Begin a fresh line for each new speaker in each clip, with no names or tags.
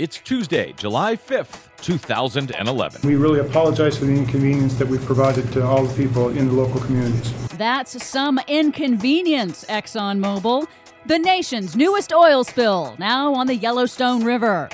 It's Tuesday, July 5th, 2011.
We really apologize for the inconvenience that we've provided to all the people in the local communities.
That's some inconvenience, ExxonMobil. The nation's newest oil spill, now on the Yellowstone River.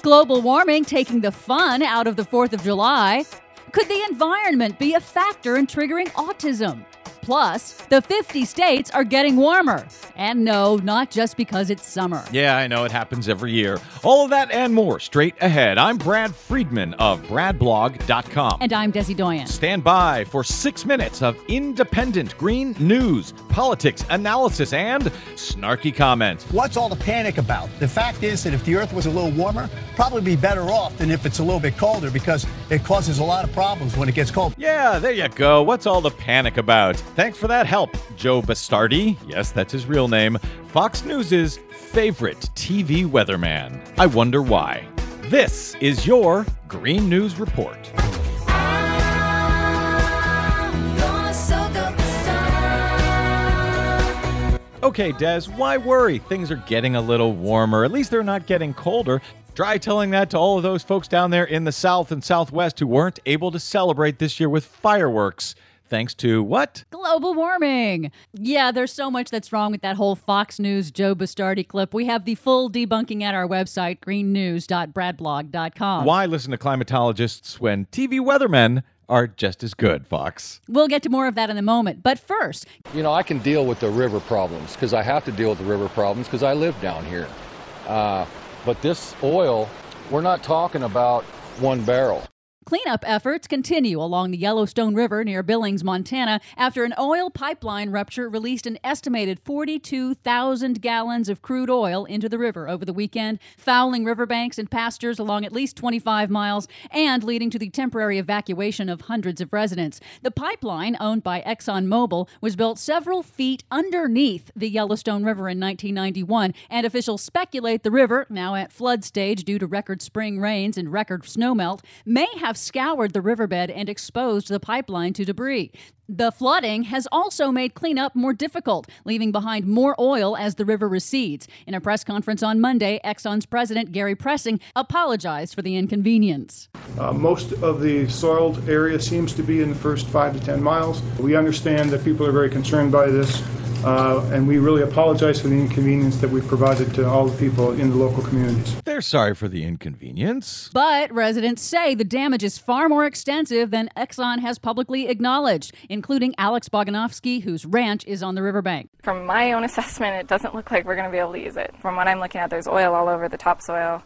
Global warming taking the fun out of the 4th of July. Could the environment be a factor in triggering autism? Plus, the 50 states are getting warmer. And no, not just because it's summer.
Yeah, I know it happens every year. All of that and more straight ahead. I'm Brad Friedman of BradBlog.com.
And I'm Desi Doyen.
Stand by for six minutes of independent green news, politics, analysis, and snarky comment.
What's all the panic about? The fact is that if the earth was a little warmer, probably be better off than if it's a little bit colder because it causes a lot of problems when it gets cold.
Yeah, there you go. What's all the panic about? Thanks for that help, Joe Bastardi. Yes, that's his real name. Fox News' favorite TV weatherman. I wonder why. This is your Green News Report. Okay, Des, why worry? Things are getting a little warmer. At least they're not getting colder. Try telling that to all of those folks down there in the South and Southwest who weren't able to celebrate this year with fireworks. Thanks to what?
Global warming. Yeah, there's so much that's wrong with that whole Fox News Joe Bastardi clip. We have the full debunking at our website, greennews.bradblog.com.
Why listen to climatologists when TV weathermen are just as good, Fox?
We'll get to more of that in a moment. But first,
You know, I can deal with the river problems because I have to deal with the river problems because I live down here. Uh, but this oil, we're not talking about one barrel.
Cleanup efforts continue along the Yellowstone River near Billings, Montana, after an oil pipeline rupture released an estimated 42,000 gallons of crude oil into the river over the weekend, fouling riverbanks and pastures along at least 25 miles and leading to the temporary evacuation of hundreds of residents. The pipeline, owned by ExxonMobil, was built several feet underneath the Yellowstone River in 1991, and officials speculate the river, now at flood stage due to record spring rains and record snowmelt, may have scoured the riverbed and exposed the pipeline to debris. The flooding has also made cleanup more difficult, leaving behind more oil as the river recedes. In a press conference on Monday, Exxon's president, Gary Pruessing, apologized for the inconvenience.
Uh, most of the soiled area seems to be in the first five to 10 miles. We understand that people are very concerned by this, uh, and we really apologize for the inconvenience that we've provided to all the people in the local communities.
They're sorry for the inconvenience.
But residents say the damage is far more extensive than Exxon has publicly acknowledged, including Alex Bonogofsky, whose ranch is on the riverbank.
From my own assessment, it doesn't look like we're going to be able to use it. From what I'm looking at, there's oil all over the topsoil,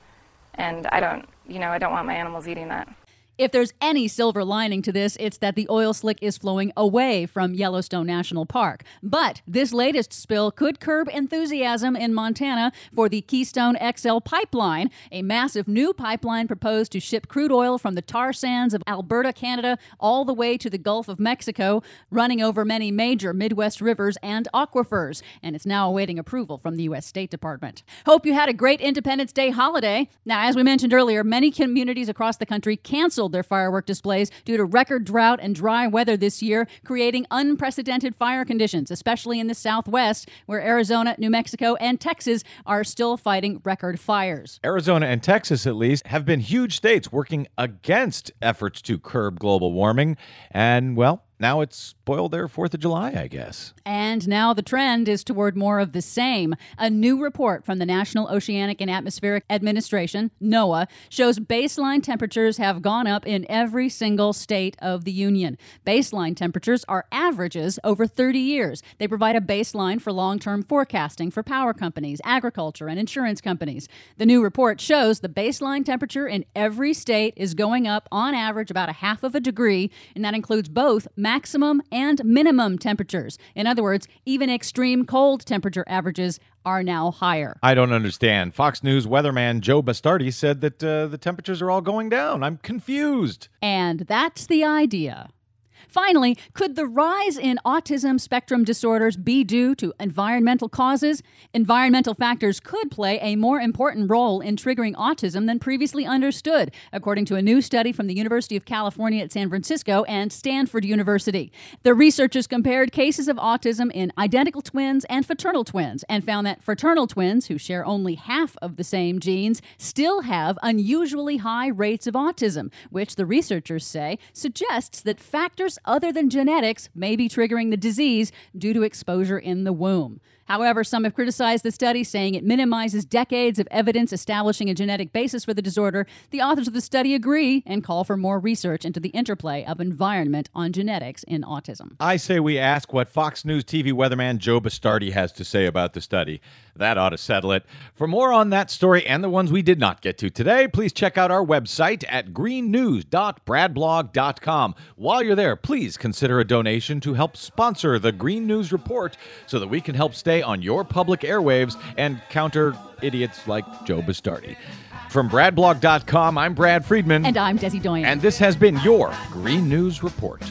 and I don't, you know, I don't want my animals eating that.
If there's any silver lining to this, it's that the oil slick is flowing away from Yellowstone National Park. But this latest spill could curb enthusiasm in Montana for the Keystone XL pipeline, a massive new pipeline proposed to ship crude oil from the tar sands of Alberta, Canada, all the way to the Gulf of Mexico, running over many major Midwest rivers and aquifers. And it's now awaiting approval from the U.S. State Department. Hope you had a great Independence Day holiday. Now, as we mentioned earlier, many communities across the country canceled their firework displays due to record drought and dry weather this year, creating unprecedented fire conditions, especially in the Southwest, where Arizona, New Mexico, and Texas are still fighting record fires.
Arizona and Texas, at least, have been huge states working against efforts to curb global warming. And, well, now it's spoiled their 4th of July, I guess.
And now the trend is toward more of the same. A new report from the National Oceanic and Atmospheric Administration, NOAA, shows baseline temperatures have gone up in every single state of the Union. Baseline temperatures are averages over 30 years. They provide a baseline for long term forecasting for power companies, agriculture, and insurance companies. The new report shows the baseline temperature in every state is going up on average about a half of a degree, and that includes both maximum and minimum temperatures. In other words, even extreme cold temperature averages are now higher.
I don't understand. Fox News weatherman Joe Bastardi said that uh, the temperatures are all going down. I'm confused.
And that's the idea. Finally, could the rise in autism spectrum disorders be due to environmental causes? Environmental factors could play a more important role in triggering autism than previously understood, according to a new study from the University of California at San Francisco and Stanford University. The researchers compared cases of autism in identical twins and fraternal twins and found that fraternal twins, who share only half of the same genes, still have unusually high rates of autism, which the researchers say suggests that other than genetics may be triggering the disease due to exposure in the womb. However, some have criticized the study, saying it minimizes decades of evidence establishing a genetic basis for the disorder. The authors of the study agree and call for more research into the interplay of environment on genetics in autism.
I say we ask what Fox News TV weatherman Joe Bastardi has to say about the study. That ought to settle it. For more on that story and the ones we did not get to today, please check out our website at greennews.bradblog.com. While you're there, please consider a donation to help sponsor the Green News Report so that we can help stay on your public airwaves and counter idiots like Joe Bastardi. From bradblog.com, I'm Brad Friedman.
And I'm Desi Doyen.
And this has been your Green News Report.